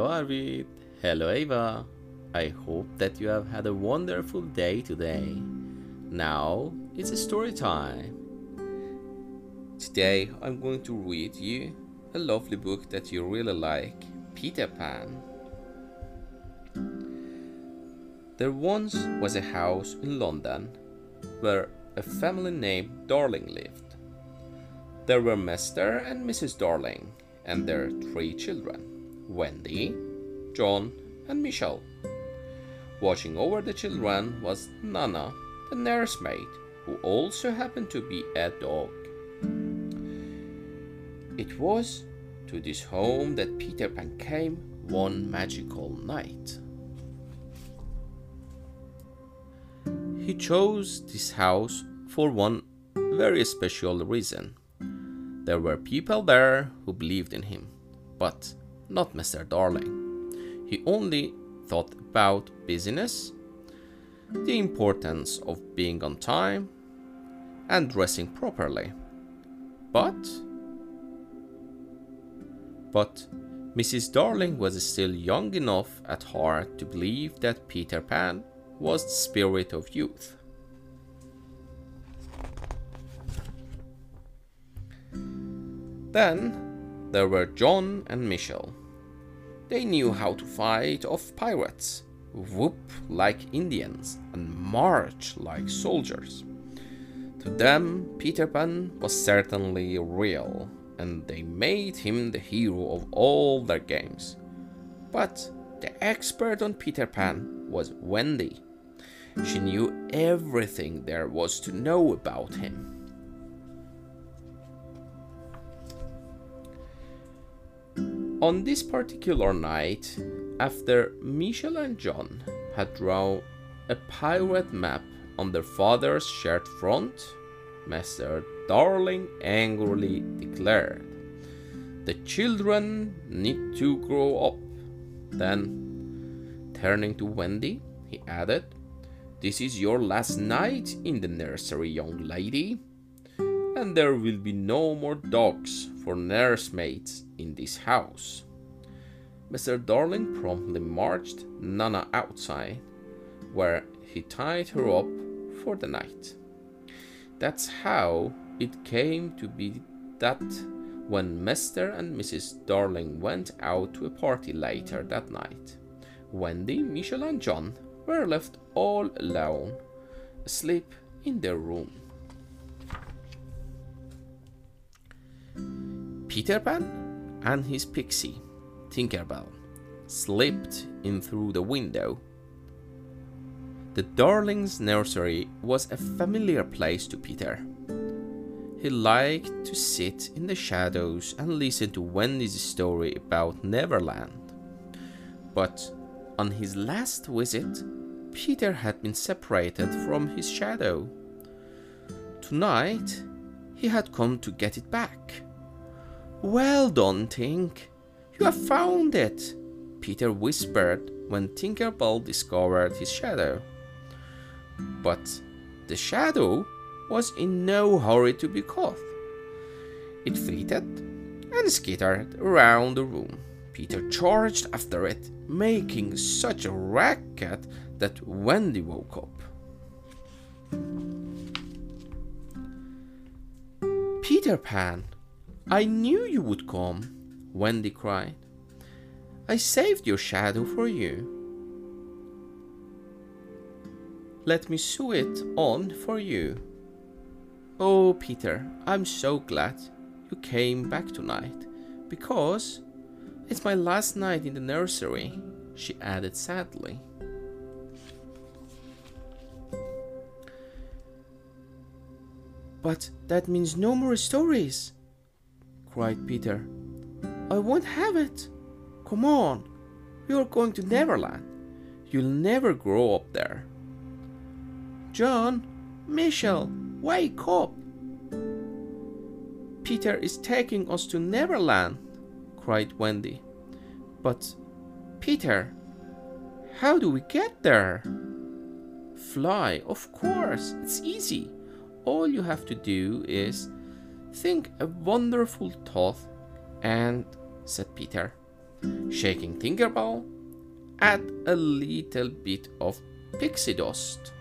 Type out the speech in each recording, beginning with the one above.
Hello Arvid. Hello Eva. I hope that you have had a wonderful day today. Now it's story time. Today I'm going to read you a lovely book that you really like, Peter Pan. There once was a house in London where a family named Darling lived. There were Mr. and Mrs. Darling and their three children Wendy, John, and Michelle. Watching over the children was Nana, the nursemaid, who also happened to be a dog. It was to this home that Peter Pan came one magical night. He chose this house for one very special reason. There were people there who believed in him, but not Mr. Darling. He only thought about business, the importance of being on time, and dressing properly. But but Mrs. Darling was still young enough at heart to believe that Peter Pan was the spirit of youth. Then there were John and Michelle. They knew how to fight off pirates, whoop like Indians, and march like soldiers. To them, Peter Pan was certainly real, and they made him the hero of all their games. But the expert on Peter Pan was Wendy. She knew everything there was to know about him. On this particular night, after Michel and John had drawn a pirate map on their father's shirt front, Master Darling angrily declared, The children need to grow up. Then, turning to Wendy, he added, This is your last night in the nursery, young lady, and there will be no more dogs for nursemaids in this house. Mr. Darling promptly marched Nana outside, where he tied her up for the night. That's how it came to be that when Mr. and Mrs. Darling went out to a party later that night, Wendy, Michelle, and John were left all alone, asleep in their room. Peter Pan and his pixie, Tinkerbell, slipped in through the window. The Darling's nursery was a familiar place to Peter. He liked to sit in the shadows and listen to Wendy's story about Neverland. But on his last visit, Peter had been separated from his shadow. Tonight, he had come to get it back. Well done, Tink. You have found it, Peter whispered when Tinkerbell discovered his shadow. But the shadow was in no hurry to be caught. It flitted and skittered around the room. Peter charged after it, making such a racket that Wendy woke up. Peter Pan, I knew you would come, Wendy cried. I saved your shadow for you. Let me sew it on for you. Oh, Peter, I'm so glad you came back tonight, because it's my last night in the nursery, she added sadly. But that means no more stories, cried Peter. I won't have it. Come on, you're going to Neverland. You'll never grow up there. John, Michelle, wake up. Peter is taking us to Neverland, cried Wendy. But, Peter, how do we get there? Fly, of course, it's easy. All you have to do is think a wonderful thought and, said Peter, shaking Tinkerbell add a little bit of pixie dust.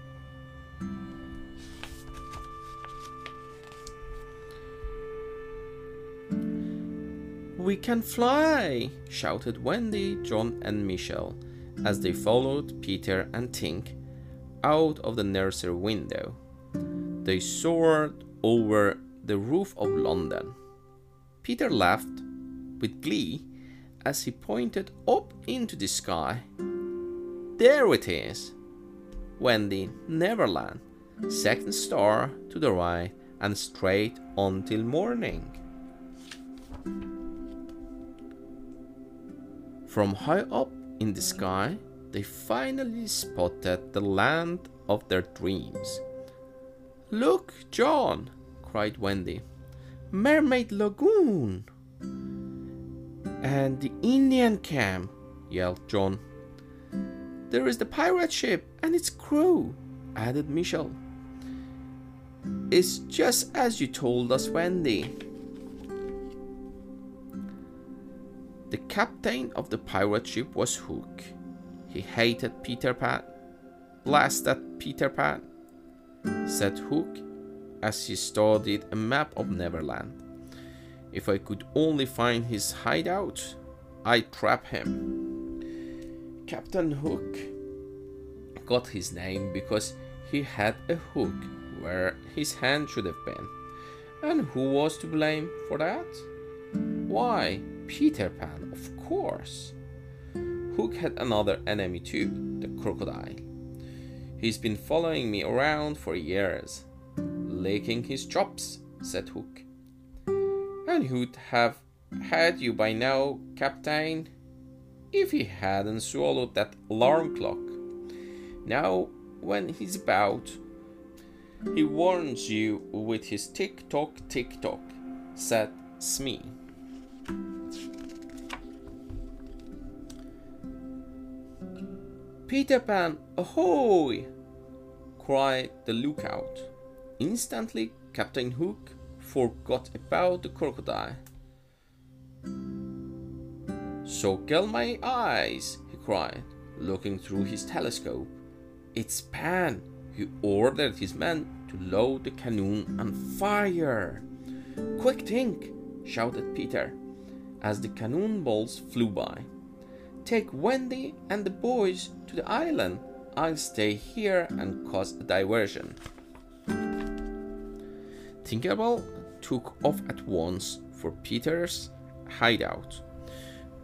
We can fly! shouted Wendy, John, and Michelle as they followed Peter and Tink out of the nursery window. They soared over the roof of London. Peter laughed with glee as he pointed up into the sky. There it is! Wendy, Neverland, second star to the right and straight on till morning. From high up in the sky, they finally spotted the land of their dreams. Look, John, cried Wendy. Mermaid Lagoon! And the Indian camp, yelled John. There is the pirate ship and its crew, added Michel. It's just as you told us, Wendy. The captain of the pirate ship was Hook. He hated Peter Pan. Blast that Peter Pan, said Hook as he studied a map of Neverland. If I could only find his hideout, I'd trap him. Captain Hook got his name because he had a hook where his hand should have been. And who was to blame for that? Why, Peter Pan, of course. Hook had another enemy too, the crocodile. He's been following me around for years, licking his chops, said Hook. And who'd have had you by now, Captain, if he hadn't swallowed that alarm clock. Now, when he's about, he warns you with his tick tock, tick tock, said Smee. Peter Pan, ahoy! cried the lookout. Instantly, Captain Hook forgot about the crocodile. So gel my eyes, he cried, looking through his telescope. It's Pan, He ordered his men to load the cannon and fire. Quick, Tink, shouted Peter, as the cannonballs flew by. Take Wendy and the boys to the island. I'll stay here and cause a diversion. Tinkerbell took off at once for Peter's hideout,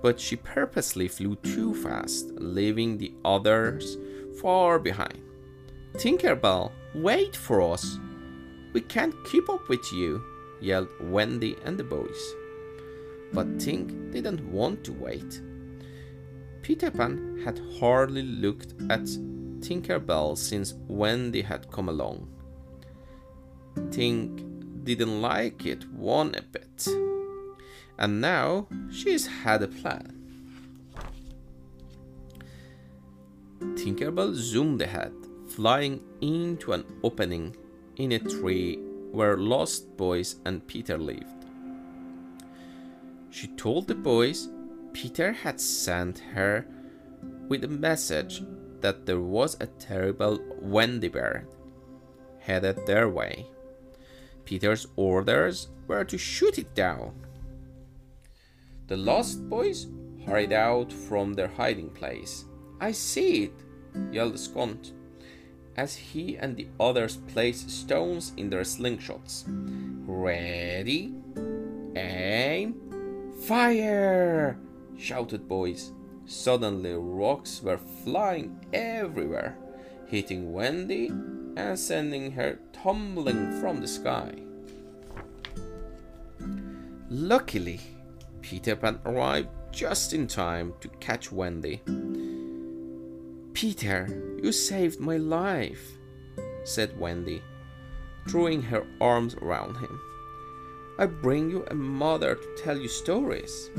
but she purposely flew too fast, leaving the others far behind. Tinkerbell, wait for us! We can't keep up with you, yelled Wendy and the boys. But Tink didn't want to wait. Peter Pan had hardly looked at Tinkerbell since Wendy had come along. Tink didn't like it one bit, and now she's had a plan. Tinkerbell zoomed ahead, flying into an opening in a tree where Lost Boys and Peter lived. She told the boys Peter had sent her with a message that there was a terrible Wendy bird headed their way. Peter's orders were to shoot it down. The lost boys hurried out from their hiding place. I see it, yelled Scont, as he and the others placed stones in their slingshots. Ready? Aim! Fire! shouted boys. Suddenly, rocks were flying everywhere, hitting Wendy and sending her tumbling from the sky. Luckily, Peter Pan arrived just in time to catch Wendy. Peter, you saved my life, said Wendy, throwing her arms around him. I bring you a mother to tell you stories.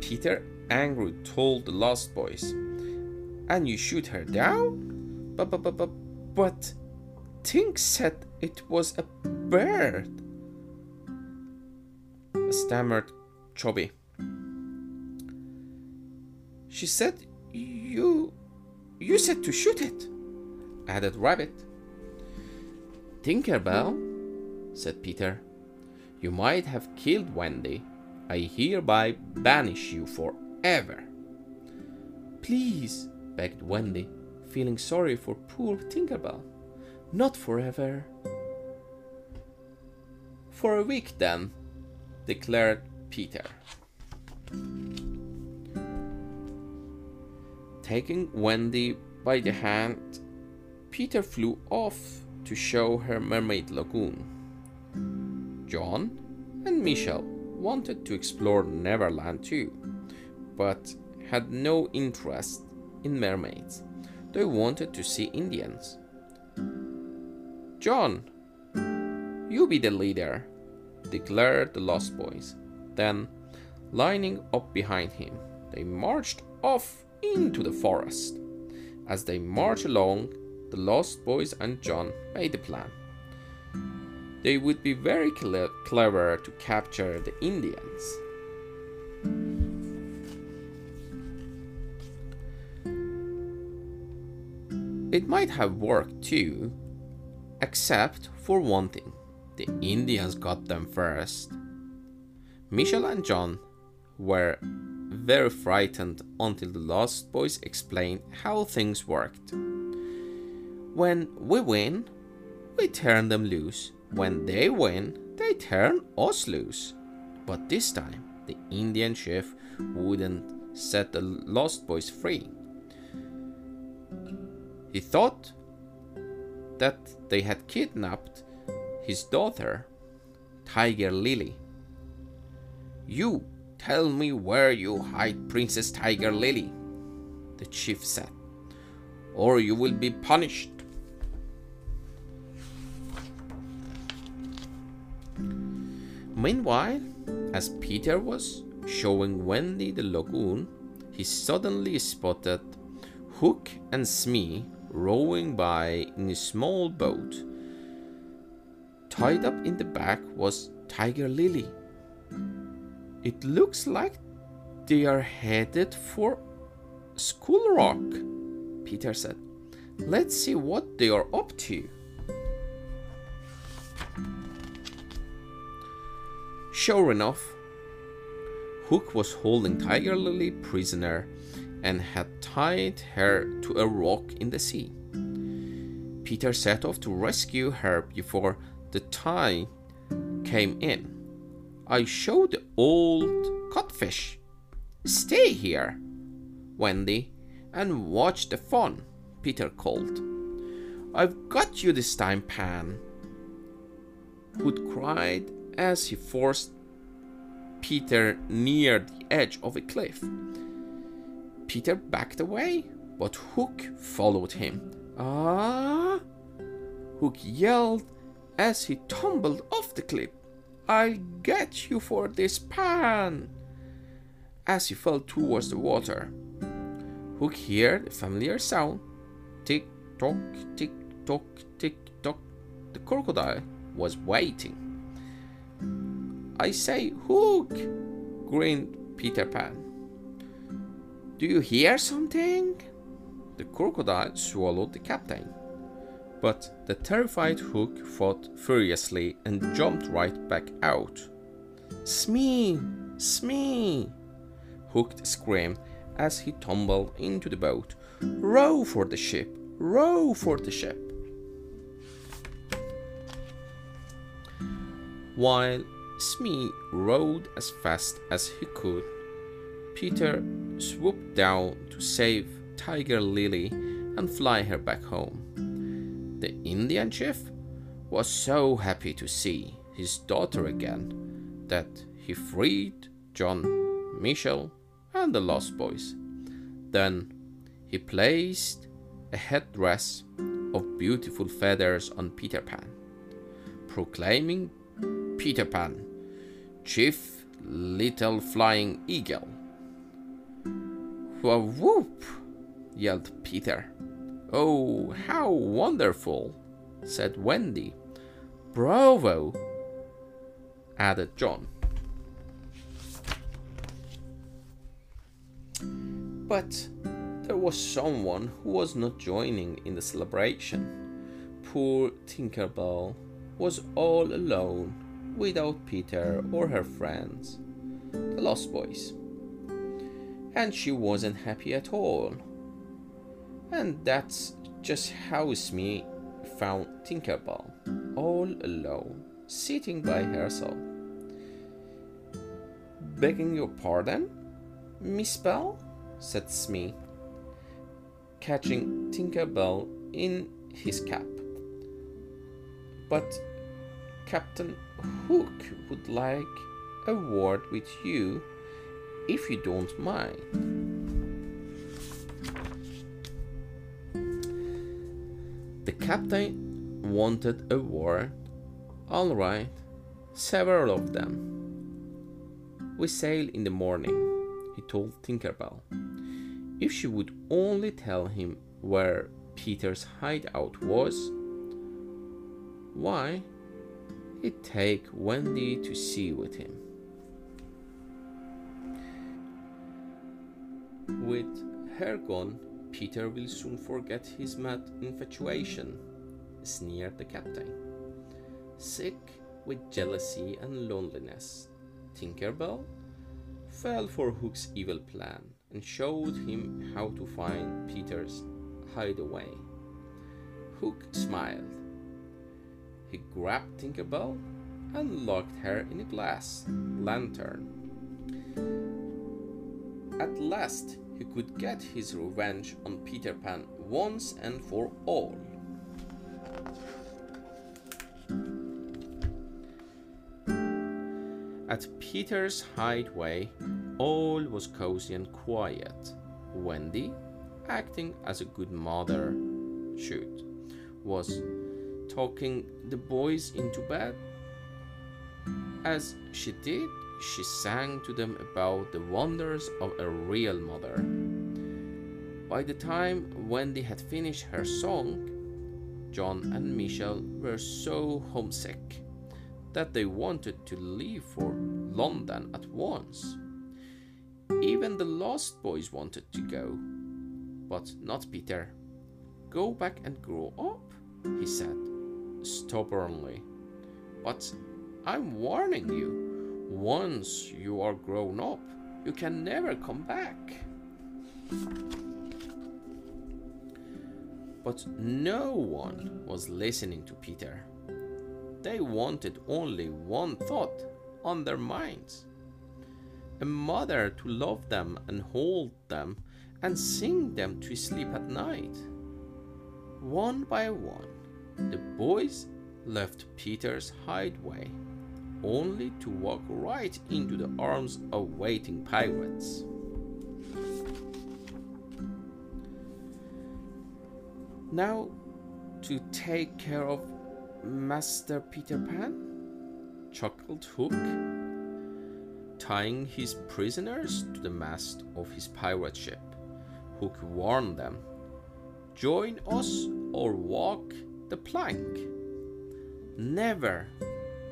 Peter angrily told the lost boys. And you shoot her down? But, but, but, but, but Tink said it was a bird. Stammered Cubby. She said you you said to shoot it, added Rabbit. Tinkerbell, said Peter, you might have killed Wendy. I hereby banish you forever. Please, begged Wendy, feeling sorry for poor Tinkerbell. Not forever. For a week, then, declared Peter. Taking Wendy by the hand, Peter flew off to show her Mermaid Lagoon. John and Michel wanted to explore Neverland too, but had no interest in mermaids. They wanted to see Indians. John, you be the leader, declared the Lost Boys. Then, lining up behind him, they marched off into the forest. As they marched along, the Lost Boys and John made a plan. They would be very clever to capture the Indians. It might have worked too, except for one thing the Indians got them first. Michel and John were very frightened until the Lost Boys explained how things worked. When we win, we turn them loose. When they win, they turn us loose. But this time, the Indian chief wouldn't set the Lost Boys free. He thought that they had kidnapped his daughter, Tiger Lily. You tell me where you hide Princess Tiger Lily, the chief said, or you will be punished. Meanwhile, as Peter was showing Wendy the lagoon, he suddenly spotted Hook and Smee rowing by in a small boat. Tied up in the back was Tiger Lily. It looks like they are headed for Skull Rock, Peter said. Let's see what they are up to. Sure enough, Hook was holding Tiger Lily prisoner and had tied her to a rock in the sea. Peter set off to rescue her before the tide came in. I showed the old codfish. Stay here, Wendy, and watch the fun, Peter called. I've got you this time, Pan. Hook cried as he forced Peter near the edge of a cliff. Peter backed away, but Hook followed him. Ah! Hook yelled as he tumbled off the cliff. I'll get you for this pan! As he fell towards the water, Hook heard a familiar sound. Tick tock, tick tock, tick tock. The crocodile was waiting. I say, Hook! grinned Peter Pan. Do you hear something? The crocodile swallowed the captain. But the terrified Hook fought furiously and jumped right back out. Smee! Smee! Hook screamed as he tumbled into the boat. Row for the ship! Row for the ship! While Smee rowed as fast as he could, Peter swooped down to save Tiger Lily and fly her back home. The Indian chief was so happy to see his daughter again that he freed John, Michel, and the Lost Boys. Then he placed a headdress of beautiful feathers on Peter Pan, proclaiming Peter Pan, Chief Little Flying Eagle. A whoop! yelled Peter. Oh, how wonderful! said Wendy. Bravo! added John. But there was someone who was not joining in the celebration. Poor Tinkerbell was all alone without Peter or her friends, the Lost Boys. And she wasn't happy at all. And that's just how Smee found Tinkerbell, all alone, sitting by herself. Begging your pardon, Miss Bell? said Smee, catching Tinkerbell in his cap. But Captain Hook would like a word with you if you don't mind. The captain wanted a word. All right, several of them. We sail in the morning, he told Tinkerbell. If she would only tell him where Peter's hideout was, why, he'd take Wendy to sea with him. With her gone, Peter will soon forget his mad infatuation, sneered the captain. Sick with jealousy and loneliness, Tinkerbell fell for Hook's evil plan and showed him how to find Peter's hideaway. Hook smiled. He grabbed Tinkerbell and locked her in a glass lantern. At last, he could get his revenge on Peter Pan once and for all. At Peter's hideaway, all was cozy and quiet. Wendy, acting as a good mother should, was talking the boys into bed. As she did, she sang to them about the wonders of a real mother. By the time Wendy had finished her song, John and Michelle were so homesick that they wanted to leave for London at once. Even the Lost Boys wanted to go, but not Peter. Go back and grow up, he said stubbornly. But I'm warning you, once you are grown up, you can never come back. But no one was listening to Peter. They wanted only one thought on their minds a mother to love them and hold them and sing them to sleep at night. One by one, the boys left Peter's hideaway, only to walk right into the arms of waiting pirates. Now, to take care of Master Peter Pan? chuckled Hook, tying his prisoners to the mast of his pirate ship. Hook warned them Join us or walk the plank. Never,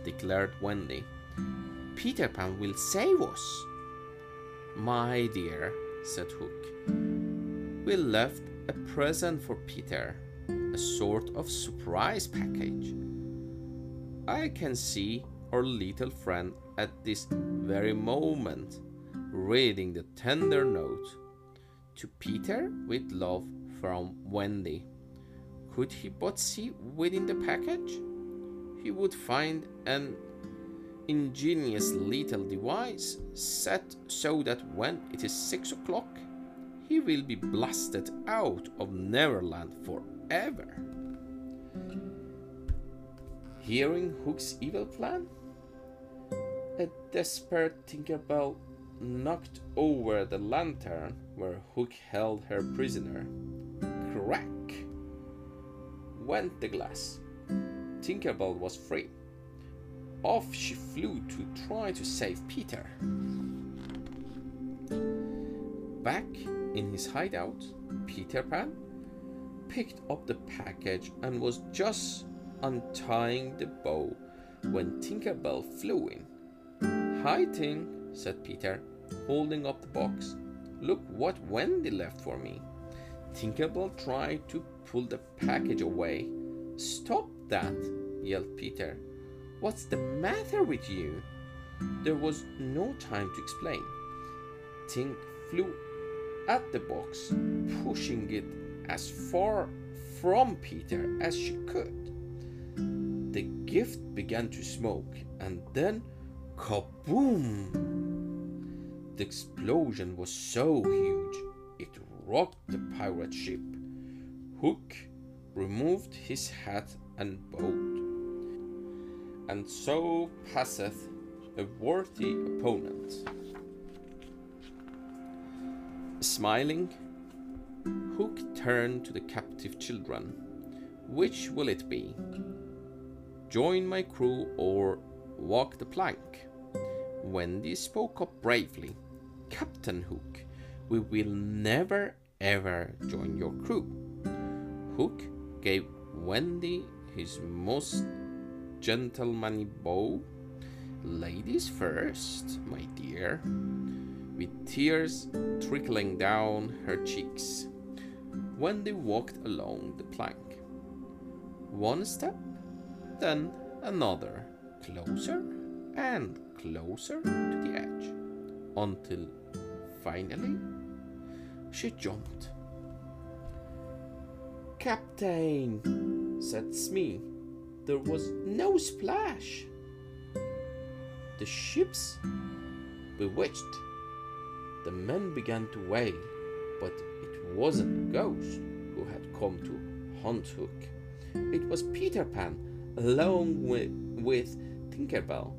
declared Wendy. Peter Pan will save us. My dear, said Hook, we left a present for Peter, a sort of surprise package. I can see our little friend at this very moment reading the tender note to Peter with love from Wendy. Could he but see within the package, he would find an ingenious little device set so that when it is six o'clock, he will be blasted out of Neverland forever. Hearing Hook's evil plan, a desperate Tinkerbell knocked over the lantern where Hook held her prisoner. Crack! Went the glass. Tinkerbell was free. Off she flew to try to save Peter. Back in his hideout, Peter Pan picked up the package and was just untying the bow when Tinkerbell flew in. Hi, Tink, said Peter, holding up the box. look what Wendy left for me. Tinkerbell tried to pull the package away. Stop that, yelled Peter. What's the matter with you? There was no time to explain. Tink flew at the box, pushing it as far from Peter as she could. The gift began to smoke, and then kaboom! The explosion was so huge it rocked the pirate ship. Hook removed his hat and boat, and so passeth a worthy opponent. Smiling, Hook turned to the captive children. Which will it be? Join my crew or walk the plank? Wendy spoke up bravely. Captain Hook, we will never ever join your crew. Hook gave Wendy his most gentlemanly bow. Ladies first, my dear with tears trickling down her cheeks. Wendy walked along the plank. One step, then another, closer and closer to the edge, until finally she jumped. Captain, said Smee, there was no splash. The ship's bewitched the men began to wail, but it wasn't a ghost who had come to hunt Hook. It was Peter Pan, along with, with Tinkerbell.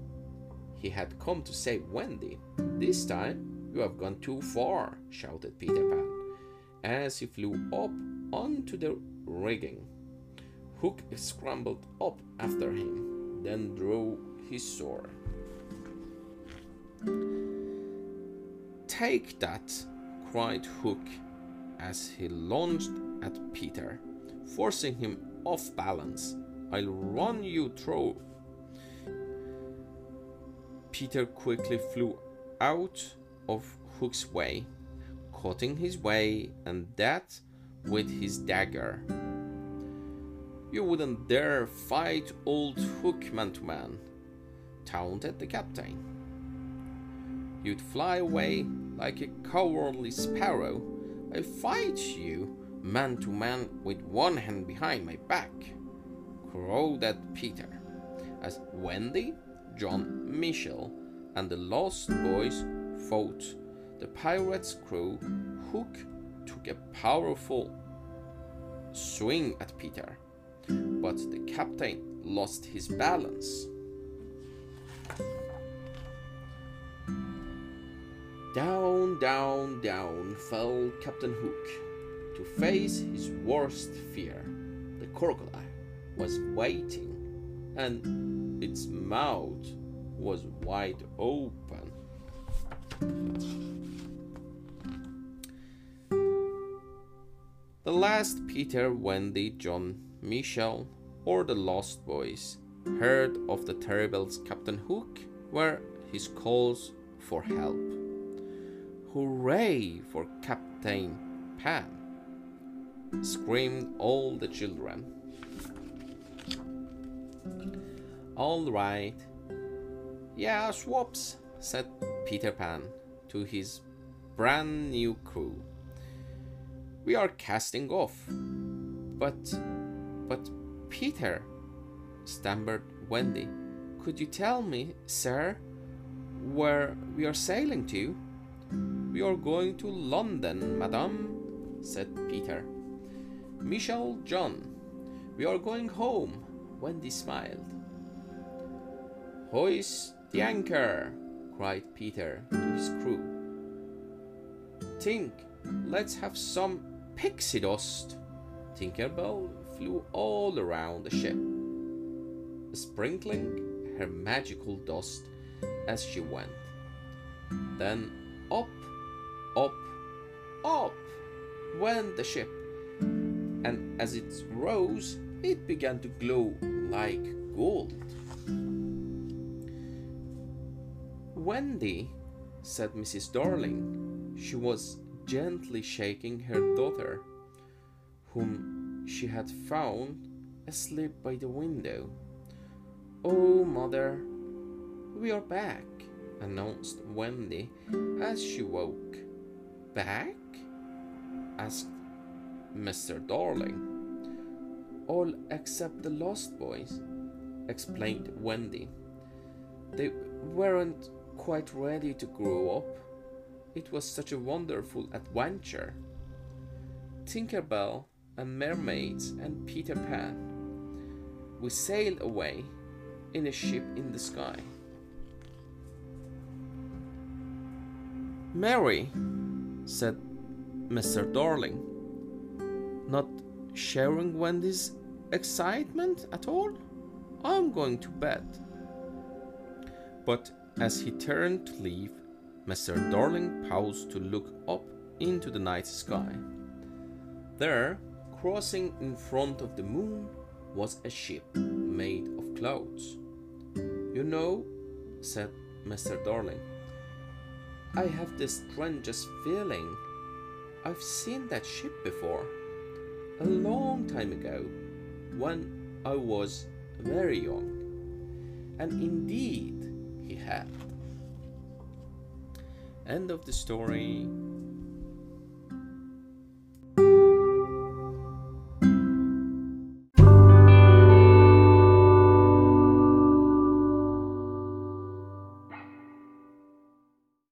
He had come to save Wendy. This time you have gone too far, shouted Peter Pan, as he flew up onto the rigging. Hook scrambled up after him, then drew his sword. Take that, cried Hook as he lunged at Peter, forcing him off balance. I'll run you through. Peter quickly flew out of Hook's way, cutting his way, and that with his dagger. You wouldn't dare fight old Hook man to man, taunted the captain. You'd fly away like a cowardly sparrow. I'll fight you man to man with one hand behind my back, crowed at Peter, as Wendy, John, Michel, and the Lost Boys fought. The pirate's crew, Hook, took a powerful swing at Peter, but the captain lost his balance. Down, down, down fell Captain Hook to face his worst fear. The crocodile was waiting, and its mouth was wide open. The last Peter, Wendy, John, Michel, or the Lost Boys heard of the terrible Captain Hook were his calls for help. Hooray for Captain Pan! screamed all the children. All right. Yeah, swaps, said Peter Pan to his brand new crew. We are casting off. But, but, Peter, stammered Wendy, could you tell me, sir, where we are sailing to? We are going to London, madame, said Peter. Michel, John, we are going home, Wendy smiled. Hoist the anchor, cried Peter to his crew. Tink, let's have some pixie dust. Tinkerbell flew all around the ship, sprinkling her magical dust as she went. Then up up, up went the ship, and as it rose, it began to glow like gold. Wendy, said Mrs. Darling, she was gently shaking her daughter, whom she had found asleep by the window. Oh, mother, we are back, announced Wendy as she woke. Back? asked Mr. Darling. All except the Lost Boys, explained Wendy. They weren't quite ready to grow up. It was such a wonderful adventure. Tinkerbell and mermaids and Peter Pan. We sailed away in a ship in the sky. Mary, said Mr. Darling, not sharing Wendy's excitement at all. I'm going to bed. But as he turned to leave, Mr. Darling paused to look up into the night sky. There, crossing in front of the moon, was a ship made of clouds. You know, said Mr. Darling, I have this strangest feeling. I've seen that ship before, a long time ago, when I was very young. And indeed, he had. End of the story.